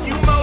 You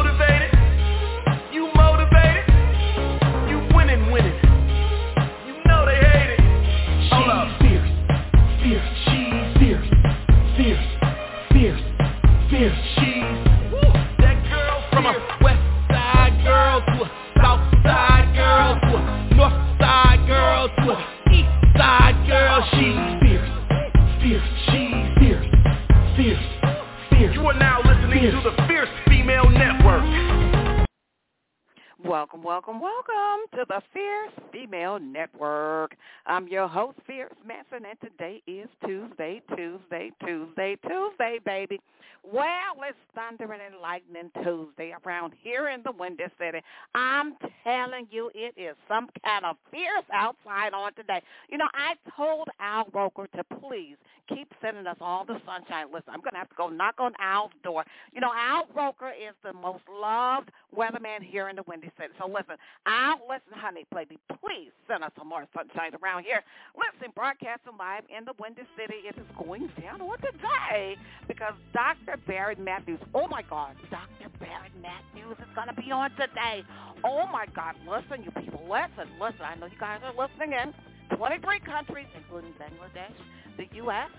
Female Network. I'm your host, Fierce Manson, and today is Tuesday, Tuesday, Tuesday, Tuesday, baby. Well, it's thundering and lightning Tuesday around here in the Windy City. I'm telling you, it is some kind of fierce outside on today. You know, I told Al Roker to please keep sending us all the sunshine. Listen, I'm going to have to go knock on Al's door. You know, Al Roker is the most loved weatherman here in the Windy City. So listen, Al, listen, honey, baby, please send us some more sunshine around here. Listen, broadcasting live in the Windy City. It is going down on today because Dr. Barrett Matthews, oh my God, Dr. Barrett Matthews is going to be on today. Oh my God, listen, you people, listen, listen. I know you guys are listening in. 23 countries, including Bangladesh, the U.S.,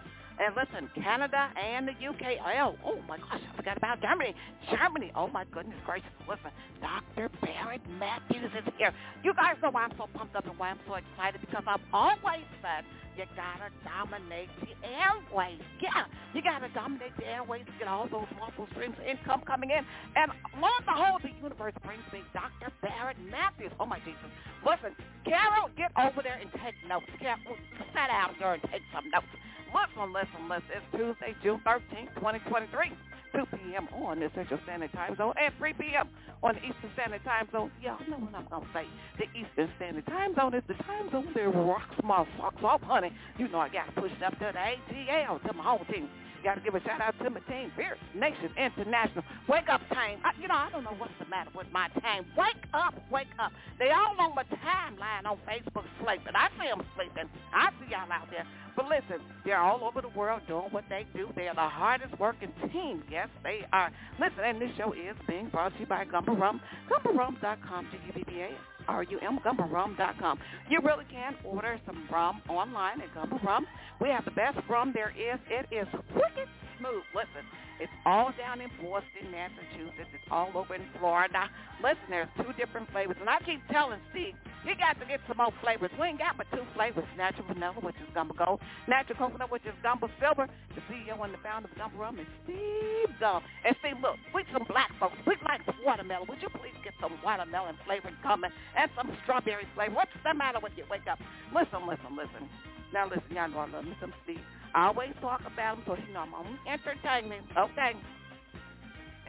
and listen, Canada and the UK. Oh, oh my gosh, I forgot about Germany. Germany. Oh my goodness gracious. Listen, Dr. Barrett Matthews is here. You guys know why I'm so pumped up and why I'm so excited because I've always said you gotta dominate the airways. Yeah, you gotta dominate the airways to get all those multiple streams of income coming in. And lo and behold, the universe brings me Dr. Barrett Matthews. Oh my Jesus. Listen, Carol, get over there and take notes. Carol, sit down there and take some notes. Listen, listen, listen. It's Tuesday, June 13th, 2023. 2 p.m. on the Central Standard Time Zone and 3 p.m. on the Eastern Standard Time Zone. Y'all know what I'm going to say. The Eastern Standard Time Zone is the time zone that rocks my socks off, honey. You know I got to push it up to the ATL, to my home team. Got to give a shout out to my team, Fierce Nation International. Wake up, team. I, you know, I don't know what's the matter with my team. Wake up, wake up. They all on my timeline on Facebook sleeping. I see them sleeping. I see y'all out there. But listen, they're all over the world doing what they do. They are the hardest working team. Yes, they are. Listen, and this show is being brought to you by Gubba Rum. GubbaRum.com, G-U-B-B-A. R-U-M, GubbaRum.com. You really can order some rum online at Gubba Rum. We have the best rum there is. It is wicked smooth. Listen, it's all down in Boston, Massachusetts. It's all over in Florida. Listen, there's two different flavors. And I keep telling Steve, you got to get some more flavors. We ain't got but two flavors. Natural vanilla, which is Gubba Gold. Natural coconut, which is Gubba Silver. The CEO and the founder of Gubba Rum is Steve Gumb. And Steve, look, we some black folks. We like watermelon. Would you please get some watermelon flavor coming and some strawberry flavor? What's the matter with you? Wake up. Listen, listen, listen. Now listen, y'all know I love me some Steve. I always talk about him, so you know I'm on entertainment. Okay.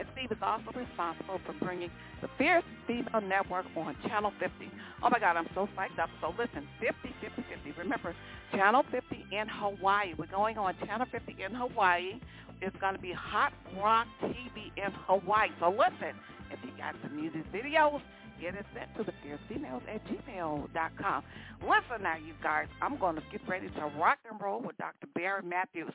And Steve is also responsible for bringing the Fierce Female Network on Channel 50. Oh my God, I'm so psyched up. So listen, 50, 50, 50. Remember, Channel 50 in Hawaii. We're going on Channel 50 in Hawaii. It's going to be Hot Rock TV in Hawaii. So listen, if you got some music videos, get it sent to the fiercefemales at gmail.com. Listen now, you guys, I'm going to get ready to rock and roll with Dr. Barry Matthews.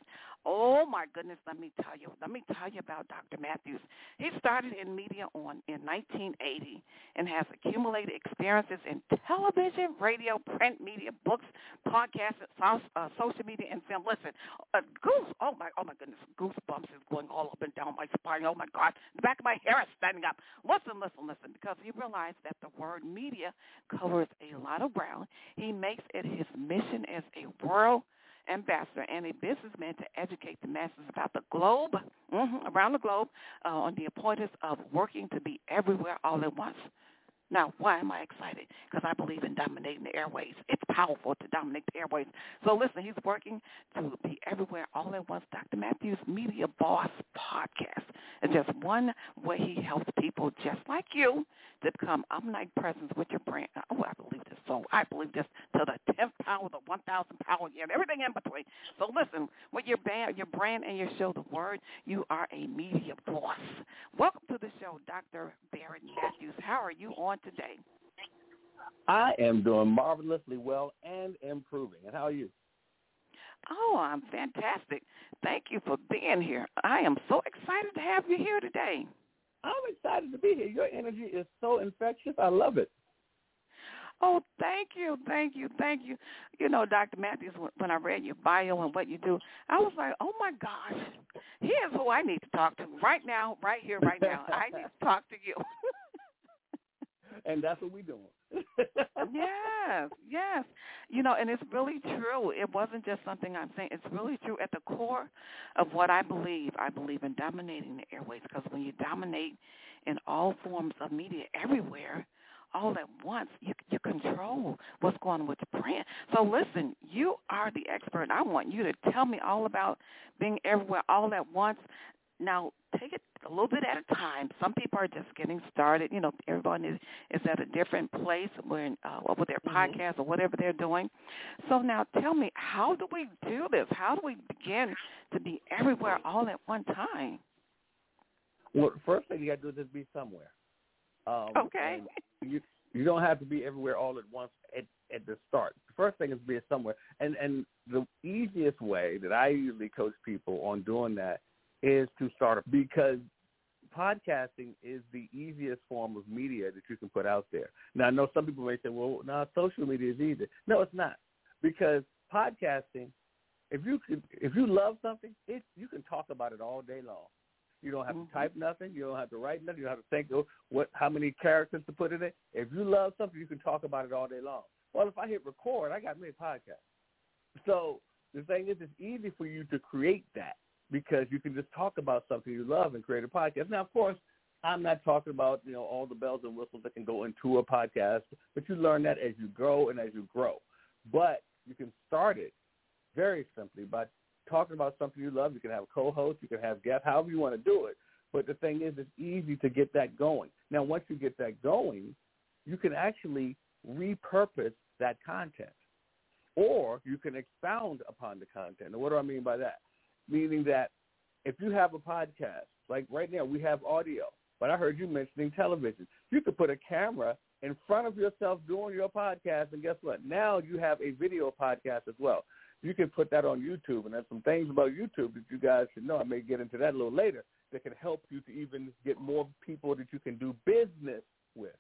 Oh, my goodness, let me tell you. Let me tell you about Dr. Matthews. He started in media on in 1980 and has accumulated experiences in television, radio, print media, books, podcasts, uh, social media, and film. Listen, uh, goose, oh my, oh my goodness, goosebumps is going all up and down my spine. Oh my God, the back of my hair is standing up. Listen, listen, listen, because he realized that the word media covers a lot of ground. He makes it his mission as a world ambassador and a businessman to educate the masses about the globe, mm-hmm, around the globe, uh, on the importance of working to be everywhere all at once. Now, why am I excited? Because I believe in dominating the airways. It's powerful to dominate the airways. So listen, he's working to be everywhere all at once. Dr. Matthews Media Boss Podcast. And just one way he helps people just like you to become omnipresent with your brand. Oh, I believe this. So I believe this to the 10th power, the 1,000 power, and everything in between. So listen, with your band, your brand and your show, The Word, you are a media boss. Welcome to the show, Dr. Barrett Matthews. How are you on today? I am doing marvelously well and improving. And how are you? Oh, I'm fantastic. Thank you for being here. I am so excited to have you here today. I'm excited to be here. Your energy is so infectious. I love it. Oh, thank you, thank you, thank you. You know, Dr. Matthews, when I read your bio and what you do, I was like, oh my gosh, here's who I need to talk to right now, right here, right now. I need to talk to you. and that's what we're doing. yes, yes. You know, and it's really true. It wasn't just something I'm saying. It's really true at the core of what I believe. I believe in dominating the airways because when you dominate in all forms of media everywhere, all at once, you you control what's going on with the brand. So listen, you are the expert. I want you to tell me all about being everywhere all at once. Now, take it a little bit at a time. Some people are just getting started. You know, everyone is is at a different place when uh, with their mm-hmm. podcast or whatever they're doing. So now, tell me, how do we do this? How do we begin to be everywhere all at one time? Well, first thing you got to do is just be somewhere. Um, okay. You you don't have to be everywhere all at once at at the start. The first thing is be somewhere, and and the easiest way that I usually coach people on doing that is to start because podcasting is the easiest form of media that you can put out there. Now, I know some people may say, well, no, social media is easy. No, it's not because podcasting, if you could, if you love something, it you can talk about it all day long. You don't have mm-hmm. to type nothing. You don't have to write nothing. You don't have to think oh, what how many characters to put in it. If you love something, you can talk about it all day long. Well, if I hit record, I got me a podcast. So the thing is, it's easy for you to create that because you can just talk about something you love and create a podcast. Now, of course, I'm not talking about you know all the bells and whistles that can go into a podcast, but you learn that as you go and as you grow. But you can start it very simply by talking about something you love. You can have a co-host, you can have guests, however you want to do it. But the thing is, it's easy to get that going. Now, once you get that going, you can actually repurpose that content, or you can expound upon the content. And what do I mean by that? Meaning that if you have a podcast, like right now we have audio, but I heard you mentioning television. You could put a camera in front of yourself doing your podcast, and guess what? Now you have a video podcast as well. You can put that on YouTube, and there's some things about YouTube that you guys should know. I may get into that a little later that can help you to even get more people that you can do business with.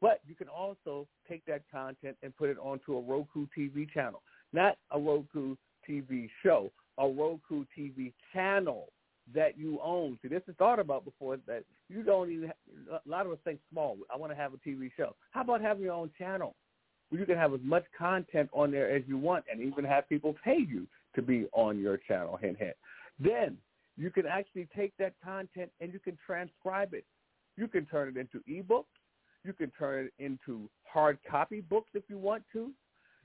But you can also take that content and put it onto a Roku TV channel, not a Roku TV show, a Roku TV channel that you own. See, this is thought about before that you don't even. A lot of us think small. I want to have a TV show. How about having your own channel where you can have as much content on there as you want, and even have people pay you to be on your channel. Hint, hint. Then you can actually take that content and you can transcribe it. You can turn it into ebooks. You can turn it into hard copy books if you want to.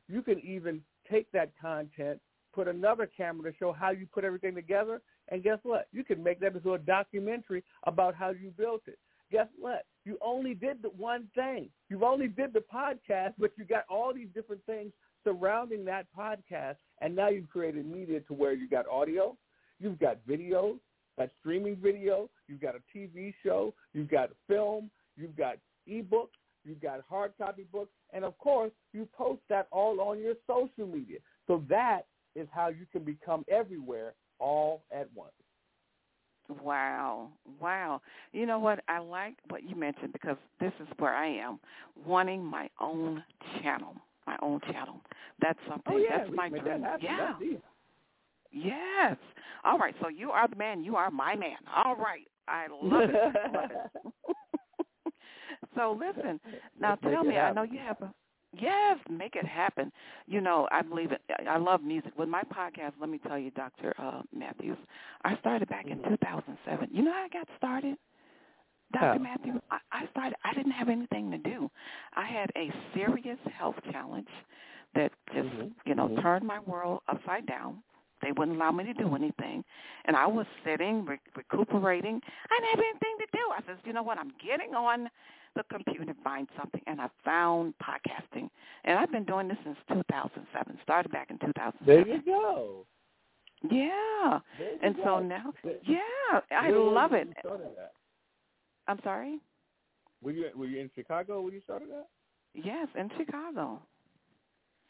You can even take that content put another camera to show how you put everything together. And guess what? You can make that into a documentary about how you built it. Guess what? You only did the one thing. You only did the podcast, but you got all these different things surrounding that podcast. And now you've created media to where you got audio, you've got video, got streaming video, you've got a TV show, you've got film, you've got ebooks, you've got hard copy books, and of course, you post that all on your social media. So that is how you can become everywhere all at once. Wow. Wow. You know what? I like what you mentioned because this is where I am, wanting my own channel. My own channel. That's something. Oh, yeah, that's my dream. That yeah. That's yes. All right. So you are the man. You are my man. All right. I love it. love it. so listen. Now Let's tell me. I know you have a Yes, make it happen. You know, I believe it. I love music. With my podcast, let me tell you, Dr. Uh, Matthews, I started back in 2007. You know how I got started? Dr. Matthews, I, I started, I didn't have anything to do. I had a serious health challenge that just, mm-hmm. you know, mm-hmm. turned my world upside down. They wouldn't allow me to do mm. anything. And I was sitting, re- recuperating. I didn't have anything to do. I said, you know what, I'm getting on the computer and find something, and I found podcasting. And I've been doing this since 2007. Started back in 2007. There you go. Yeah. And go. so now, yeah, I Where love it. That? I'm sorry. Were you were you in Chicago when you started that? Yes, in Chicago.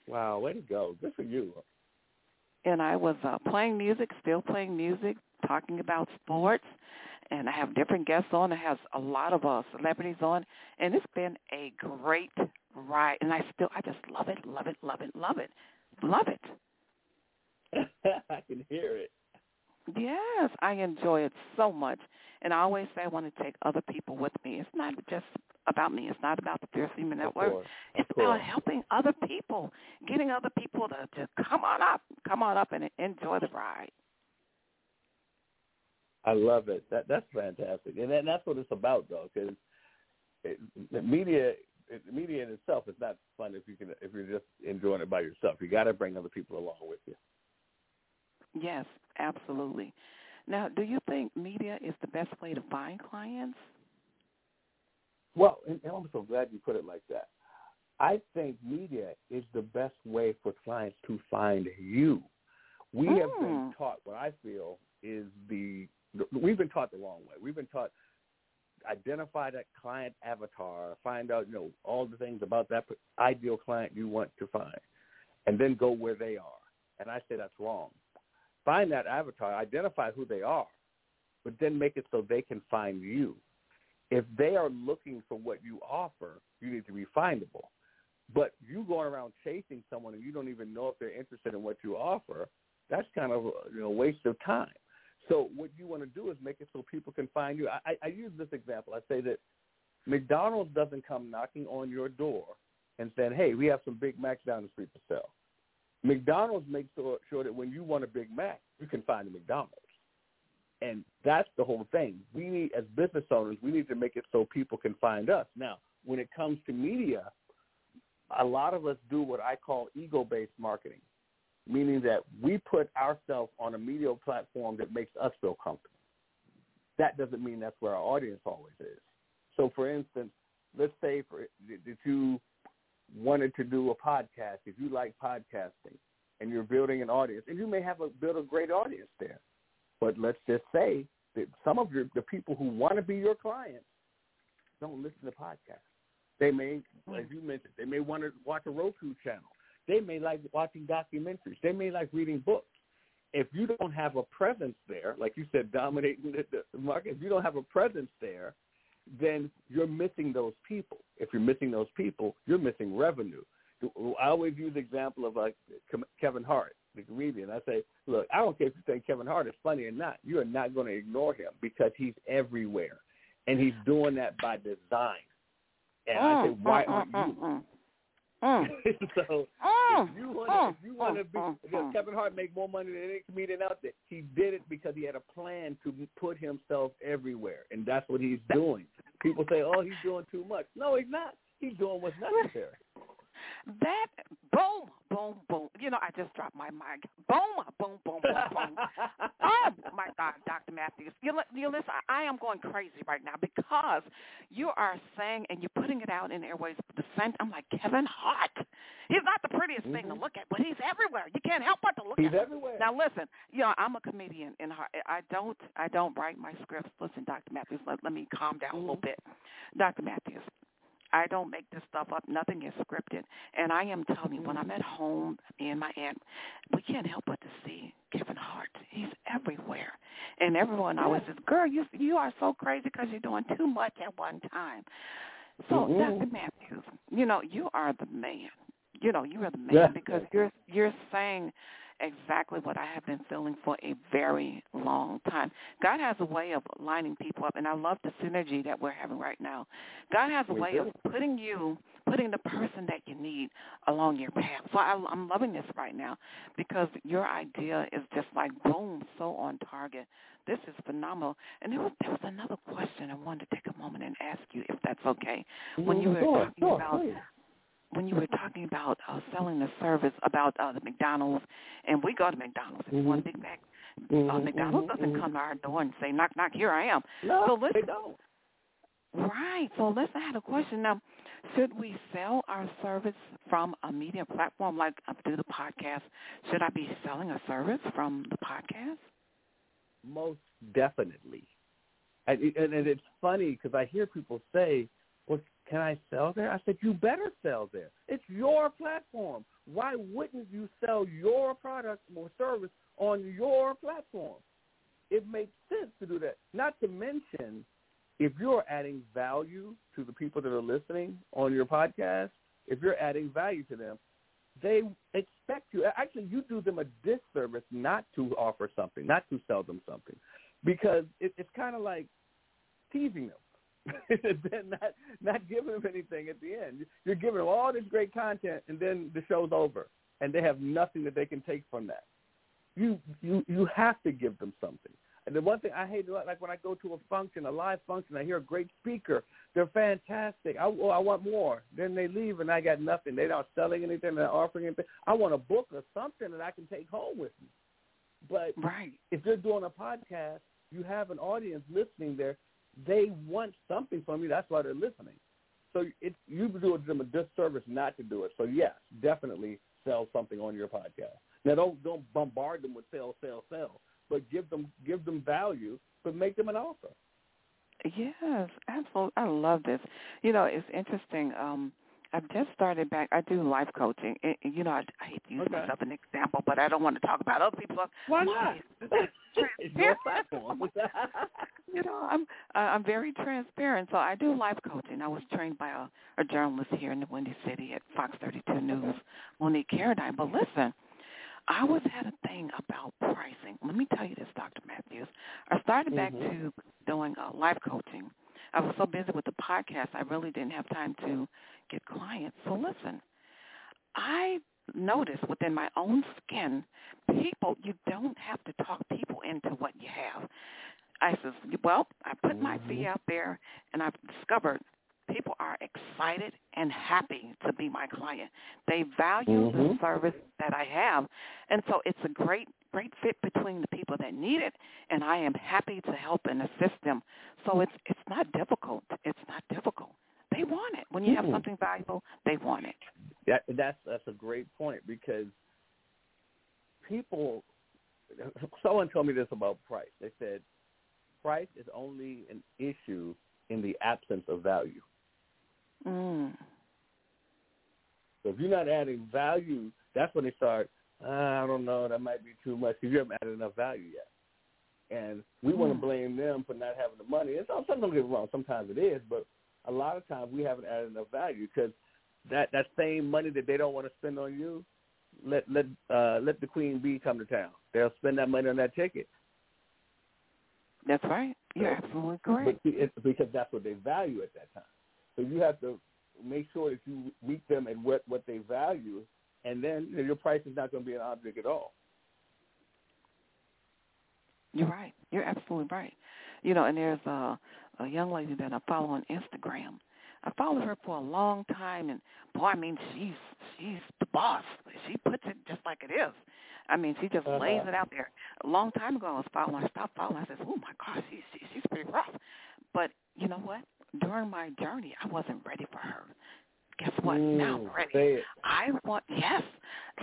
Wow, way to go! Good for you. And I was uh, playing music, still playing music, talking about sports, and I have different guests on. I have a lot of uh, celebrities on, and it's been a great ride. And I still, I just love it, love it, love it, love it, love it. I can hear it. Yes, I enjoy it so much. And I always say I want to take other people with me. It's not just about me. It's not about the Fierce Female Network. course, It's about helping other people, getting other people to, to come on up, come on up and enjoy the ride. I love it. That that's fantastic, and, that, that's what it's about, though, because the media, it, media in itself is not fun if you can if you're just enjoying it by yourself. You got to bring other people along with you. Yes, absolutely. Now, do you think media is the best way to find clients? Well, and, and I'm so glad you put it like that. I think media is the best way for clients to find you. We have been Mm. taught what I feel is the we've been taught the wrong way. We've been taught identify that client avatar, find out you know all the things about that ideal client you want to find, and then go where they are. And I say that's wrong. Find that avatar, identify who they are, but then make it so they can find you. If they are looking for what you offer, you need to be findable. But you going around chasing someone and you don't even know if they're interested in what you offer, that's kind of a you know, waste of time. So what you want to do is make it so people can find you. I, I, use this example. I say that McDonald's doesn't come knocking on your door and saying, hey, we have some Big Macs down the street to sell. McDonald's makes sure, sure that when you want a Big Mac, you can find a McDonald's. And that's the whole thing. We need, as business owners, we need to make it so people can find us. Now, when it comes to media, a lot of us do what I call ego-based marketing, meaning that we put ourselves on a media platform that makes us feel comfortable. That doesn't mean that's where our audience always is. So, for instance, let's say for that you wanted to do a podcast, if you like podcasting, and you're building an audience, and you may have a a great audience there, but let's just say that some of your the people who want to be your clients don't listen to podcasts. They may, as you mentioned, they may want to watch a Roku channel. They may like watching documentaries. They may like reading books. If you don't have a presence there, like you said, dominating the, the market, if you don't have a presence there, then you're missing those people. If you're missing those people, you're missing revenue. I always use the example of like Kevin Hart, the comedian. I say, look, I don't care if you think Kevin Hart is funny or not. You are not going to ignore him because he's everywhere, and he's doing that by design. And I say, why aren't mm, mm, you? Mm, mm, mm. so mm, if you want to, if you want to be, because. Kevin Hart make more money than any comedian out there. He did it because he had a plan to put himself everywhere, and that's what he's doing. People say, "Oh, he's doing too much." No, he's not. He's doing what's necessary. That boom, boom, boom. You know, I just dropped my mic. Boom, boom, boom, boom, boom. oh my God, Dr. Matthews, I, I am going crazy right now because you are saying and you're putting it out in airways. The same. I'm like Kevin Hart. He's not the prettiest thing to Mhm. look at, but he's everywhere. You can't help but to look He's at. him. everywhere. Now listen, you know I'm a comedian, and I don't I don't write my scripts. Listen, Dr. Matthews, let, let me calm down a little Mhm. bit. Dr. Matthews, I don't make this stuff up. Nothing is scripted, and I am telling you, when I'm at home, me and my aunt, we can't help but to see Kevin Hart. He's everywhere, and everyone always says, "Girl, you you are so crazy because you're doing too much at one time." So, Mhm. Dr. Matthews, you know you are the man. You know you are the man Yeah. because you're you're saying exactly what I have been feeling for a very long time. God has a way of lining people up, and I love the synergy that we're having right now. God has a We way do. of putting you, putting the person that you need along your path. So I, I'm loving this right now because your idea is just like boom, so on target. This is phenomenal. And there was there was another question I wanted to take a moment and ask you, if that's okay. When mm, you were Sure, talking sure, about please. When you were talking about uh, selling the service about uh, the McDonald's, and we go to McDonald's. If you want a Big Mac, uh, Mhm, McDonald's mhm, doesn't come to our door and say, knock, knock, here I am. No, So they listen- don't. Right. So let's I had a question now. Should we sell our service from a media platform like uh, through the podcast? Should I be selling a service from the podcast? Most definitely. And, and, and it's funny because I hear people say, can I sell there? I said, you better sell there. It's your platform. Why wouldn't you sell your product or service on your platform? it makes sense to do that. Not to mention, if you're adding value to the people that are listening on your podcast, if you're adding value to them, they expect you. Actually, you do them a disservice not to offer something, not to sell them something, because it, it's kind of like teasing them. then not not giving them anything at the end. You're giving them all this great content, and then the show's over, and they have nothing that they can take from that. You you you have to give them something. And the one thing I hate, like when I go to a function, a live function, I hear a great speaker. They're fantastic. I, oh, I want more. Then they leave and I got nothing. They're not selling anything. They're not offering anything. I want a book or something that I can take home with me. But right. if you're doing a podcast, you have an audience listening there. They want something from you. That's why they're listening. So it, you do them a disservice not to do it. So yes, definitely sell something on your podcast. Now don't don't bombard them with sell, sell, sell but give them give them value, but make them an offer. Yes, absolutely. I love this. You know, it's interesting. Um, I've just started back. I do life coaching. It, you know, I, I hate to use okay. myself an example, but I don't want to talk about other people. Why not? it's your platform. you know, I'm I'm very transparent. So I do life coaching. I was trained by a, a journalist here in the Windy City at Fox 32 News, Monique Caradine. But listen, I always had a thing about pricing. Let me tell you this, Dr. Matthews. I started back mm-hmm. to doing uh, life coaching. I was so busy with the podcast, I really didn't have time to get clients. So listen, I noticed within my own skin, people, you don't have to talk people into what you have. I says, well, I put mm-hmm. my fee out there, and I've discovered people are excited and happy to be my client. They value mm-hmm. the service that I have. And so it's a great great fit between the people that need it and I am happy to help and assist them. So it's it's not difficult. It's not difficult. They want it. When you have mm-hmm. something valuable, they want it. Yeah, that's that's a great point because people someone told me this about price. They said price is only an issue in the absence of value. Mm. So if you're not adding value, that's when they start. Uh, I don't know, that might be too much because you haven't added enough value yet. And we mm. want to blame them for not having the money. And sometimes don't get it wrong. Sometimes it is, but a lot of times we haven't added enough value because that that same money that they don't want to spend on you, let let uh, let the queen bee come to town. They'll spend that money on that ticket. That's right. You're absolutely correct. But because that's what they value at that time. So you have to make sure that you meet them at what what they value, and then you know, your price is not going to be an object at all. You're right. You're absolutely right. You know, and there's a a young lady that I follow on Instagram. I followed her for a long time, and boy, I mean, she's she's the boss. She puts it just like it is. I mean, she just uh-huh. lays it out there. A long time ago, I was following her. I stopped following. I said, "Oh my gosh, she's she, she's pretty rough." But you know what? During my journey, I wasn't ready for her. Guess what? Mm, now I'm ready. Say it. I want yes.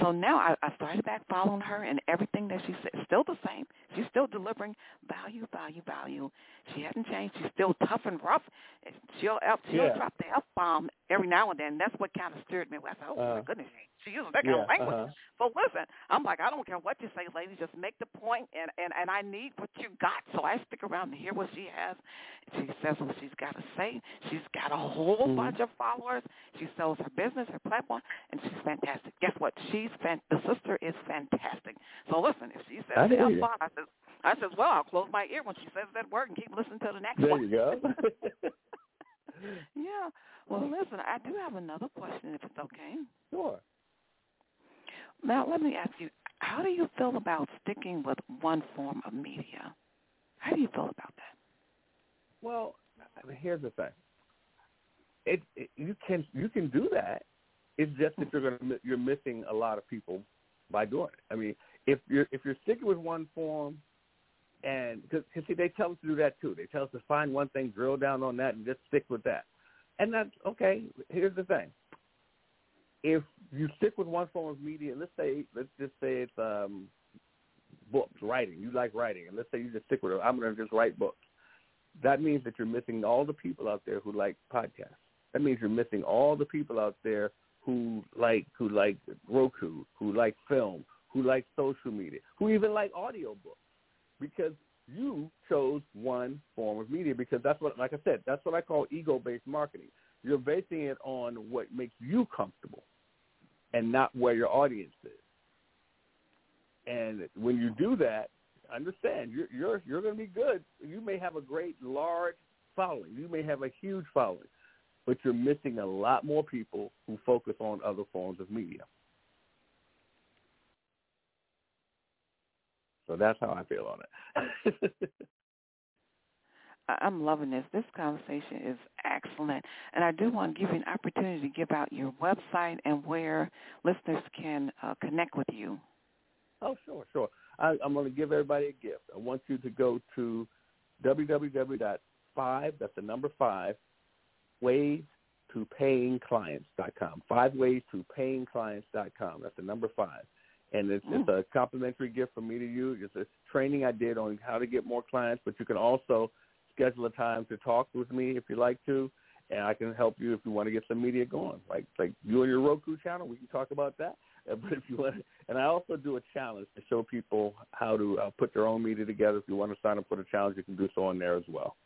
So now I, I started back following her, and everything that she said still the same. She's still delivering value, value, value. She hasn't changed. She's still tough and rough. She'll she'll Yeah. drop the f bomb every now and then. That's what kind of stirred me. I said, oh Uh, my goodness, she uses that kind yeah, of language. uh-huh. So listen, I'm like, I don't care what you say, lady. Just make the point, and and and I need what you got. So I stick around to hear what she has. She says what she's got to say. She's got a whole Mhm. bunch of followers. She sells her business, her platform, and she's fantastic. Guess what? She's fan- the sister is fantastic. So listen, if she says the hear F you. bomb, I says, I says, well, I'll close my ear when she says that word and keep listening to the next There one. There you go. yeah. Well, listen, I do have another question, if it's okay. sure. Now, let me ask you, how do you feel about sticking with one form of media? How do you feel about that? Well, I mean, here's the thing. It, it you can you can do that. It's just that you're gonna you're missing a lot of people by doing it. I mean, if you're if you're sticking with one form, and because see they tell us to do that too. They tell us to find one thing, drill down on that, and just stick with that. And that's okay. Here's the thing. If you stick with one form of media, let's say let's just say it's um, books, writing. You like writing, and let's say you just stick with it. I'm going to just write books. That means that you're missing all the people out there who like podcasts. That means you're missing all the people out there who like who like Roku, who like film, who like social media, who even like audiobooks. Because you chose one form of media because that's what, like I said, that's what I call ego-based marketing. You're basing it on what makes you comfortable and not where your audience is. And when you do that, understand you're you're you're going to be good. You may have a great large following. You may have a huge following, but you're missing a lot more people who focus on other forms of media. So that's how I feel on it. I'm loving this. This conversation is excellent. And I do want to give you an opportunity to give out your website and where listeners can uh, connect with you. Oh, sure, sure. I, I'm going to give everybody a gift. I want you to go to www.5, that's the number 5, ways to paying clients.com. Five ways to paying clients.com. That's the number 5 and it's, it's a complimentary gift from me to you. It's a training I did on how to get more clients, but you can also schedule a time to talk with me if you like to, and I can help you if you want to get some media going, like like you and your Roku channel. We can talk about that. But if you want, and I also do a challenge to show people how to uh, put their own media together. If you want to sign up for the challenge, you can do so on there as well.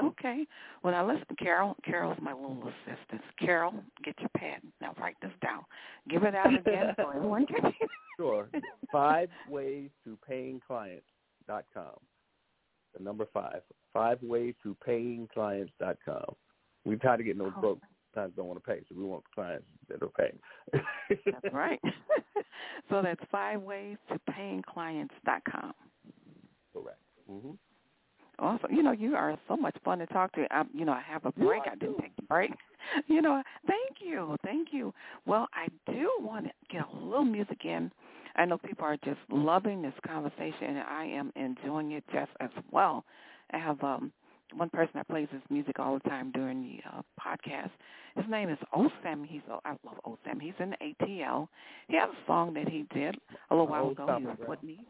Okay. Well, now listen, Carol. Carol's my little assistant. Carol, get your pen. Now write this down. Give it out again so everyone can hear. Sure. Five ways to paying clients dot com. The number five. Five ways to paying clients dot com. We try to get no oh. broke times don't want to pay, so we want clients that are paying. that's right. so that's five ways to paying clients dot com. Correct. Mm-hmm. Awesome. You know, you are so much fun to talk to. I, you know, I have a break. I didn't take the break. You know, thank you, thank you. Well, I do want to get a little music in. I know people are just loving this conversation, and I am enjoying it just as well. I have um one person that plays his music all the time during the uh, podcast. His name is Osam. He's oh, I love Osam. He's in the ATL. He has a song that he did a little while ago. He was with me.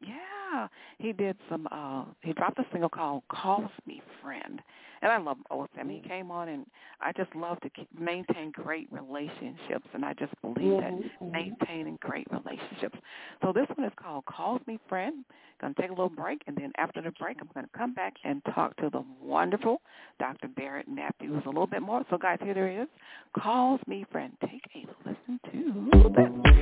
Yeah, he did some. uh He dropped a single called "Calls Me Friend," and I love OSM. He came on, and I just love to keep, maintain great relationships, and I just believe mm-hmm. that maintaining great relationships. So this one is called "Calls Me Friend." Going to take a little break, and then after the break, I'm going to come back and talk to the wonderful Dr. Barrett Matthews a little bit more. So, guys, here there is "Calls Me Friend." Take a listen to this.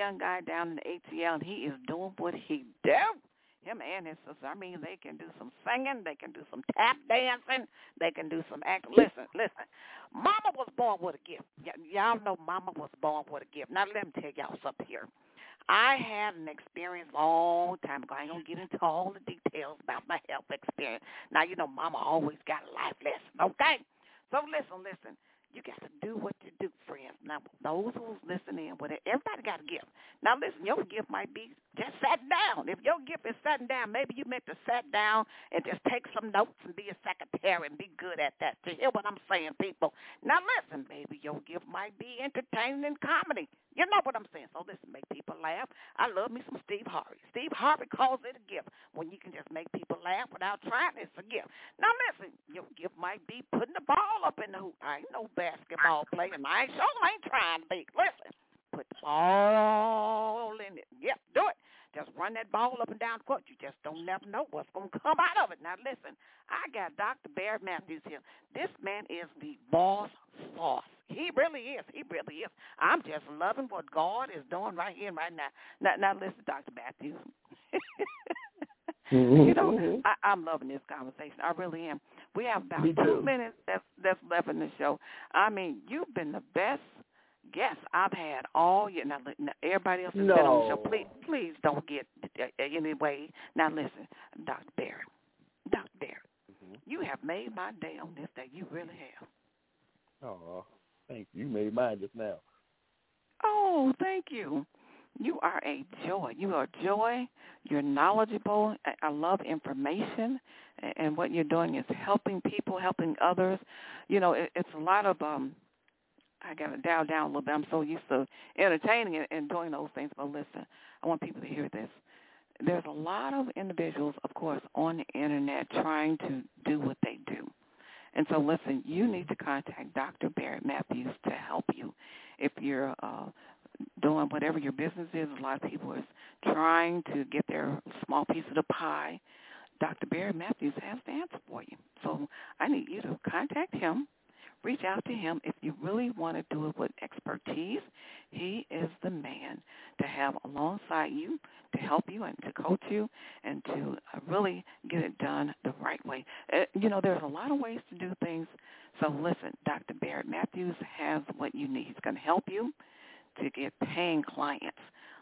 Young guy down in the ATL, and he is doing what he do. Him and his sister. I mean, they can do some singing, they can do some tap dancing, they can do some act. Listen, listen. Mama was born with a gift. Y- y'all know Mama was born with a gift. Now let me tell y'all something here. I had an experience long time ago. I ain't gonna get into all the details about my health experience. Now you know, Mama always got a life lesson. Okay, so listen, listen. You got to do what you do, friends. Now, those who's listening, whatever, everybody got a gift. Now, listen, your gift might be just sat down. If your gift is sitting down, maybe you meant to sit down and just take some notes and be a secretary and be good at that. To hear what I'm saying, people. Now, listen, maybe your gift might be entertaining comedy. You know what I'm saying? So listen, make people laugh. I love me some Steve Harvey. Steve Harvey calls it a gift. When you can just make people laugh without trying, it's a gift. Now listen, your gift might be putting the ball up in the hoop. I ain't no basketball player. and I ain't sure ain't trying to be. Listen, put the ball in it. Yep, do it. Just run that ball up and down the court. You just don't never know what's going to come out of it. Now, listen, I got Dr. Barrett Matthews here. This man is the boss sauce. He really is. He really is. I'm just loving what God is doing right here and right now. Now, now listen, Dr. Matthews. you know, I, I'm loving this conversation. I really am. We have about Me two too. minutes that's, that's left in the show. I mean, you've been the best guest I've had all year. Now, now everybody else has been on the show. Please, please don't get uh, uh, anyway. Now, listen, Dr. Barry, Dr. Barrett, Mhm. you have made my day on this day. You really have. Oh, thank you. You made mine just now. Oh, thank you. You are a joy. You are joy. You're knowledgeable. I- love information, and what you're doing is helping people, helping others. You know, it, it's a lot of um. I got to dial down a little bit. I'm so used to entertaining and doing those things. But listen, I want people to hear this. There's a lot of individuals, of course, on the internet trying to do what they do. And so, listen, you need to contact Dr. Barrett Matthews to help you. If you're uh, doing whatever your business is, a lot of people is trying to get their small piece of the pie. Dr. Barrett Matthews has the answer for you. So I need you to contact him, reach out to him. If you really want to do it with expertise, he is the man to have alongside you to help you and to coach you and to really get it done the right way. Uh, you know, there's a lot of ways to do things. So listen, Dr. Barrett Matthews has what you need. He's going to help you to get paying clients.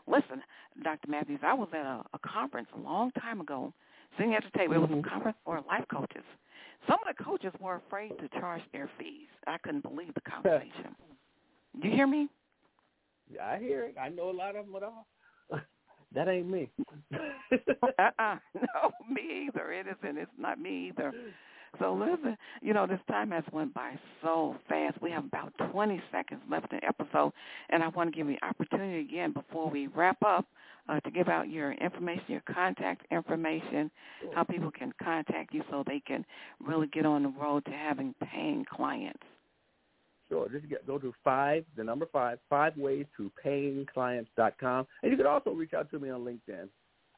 Listen, Dr. Matthews, I was at a, a conference a long time ago, sitting at the table. It was a conference for life coaches. Some of the coaches were afraid to charge their fees. I couldn't believe the conversation. Do you hear me? Yeah, I hear it. I know a lot of them at all. That ain't me. uh-uh. No, me either. It isn't. It's not me either. So listen, you know, this time has went by so fast. We have about 20 seconds left in the episode, and I want to give you an opportunity again before we wrap up uh, to give out your information, your contact information, how people can contact you so they can really get on the road to having paying clients. Sure. Just get, go to five, the number five, five ways to payingclients.com. And you can also reach out to me on LinkedIn.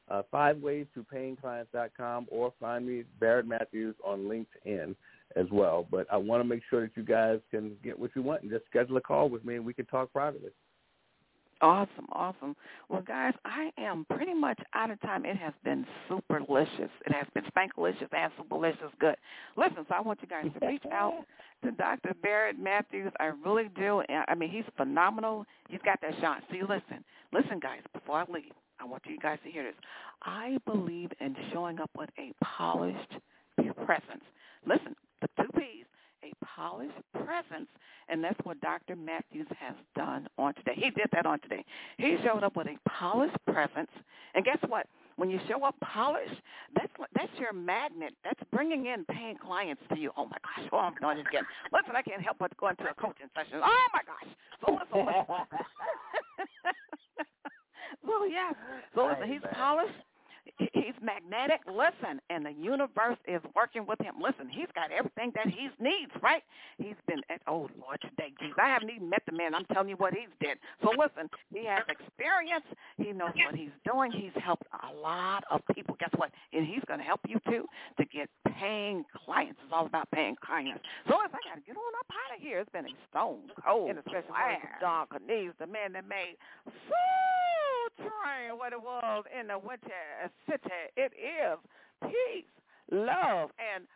Uh, five ways to payingclients.com or find me Barrett Matthews on LinkedIn as well. But I want to make sure that you guys can get what you want and just schedule a call with me and we can talk privately. Awesome, awesome. Well, mm-hmm. guys, I am pretty much out of time. It has been super delicious. It has been spankalicious and super delicious good. Listen, so I want you guys to reach out to Dr. Barrett Matthews. I really do. I mean, he's phenomenal. He's got that shot. See, listen, listen, guys, before I leave, I want you guys to hear this. I believe in showing up with a polished presence. Listen, the two P's, a polished presence, and that's what Dr. Matthews has done on today. He did that on today. He showed up with a polished presence, and guess what? When you show up polished, that's that's your magnet. That's bringing in paying clients to you. Oh my gosh! Oh, I'm doing it again. Listen, I can't help but go into a coaching session. Oh my gosh! So listen, listen. so yeah. So listen, he's polished. He- He's magnetic. Listen, and the universe is working with him. Listen, he's got everything that he needs, right? He's been at oh Lord today, Jesus. I haven't even met the man. I'm telling you what he's did. So listen, he has experience. He knows what he's doing. He's helped a lot of people. Guess what? And he's going to help you too to get paying clients. It's all about paying clients. So listen, I got to get on up out of here. It's been a stone cold, and especially Don Canese, the man that made so train what it was in the winter city. It is peace, love, and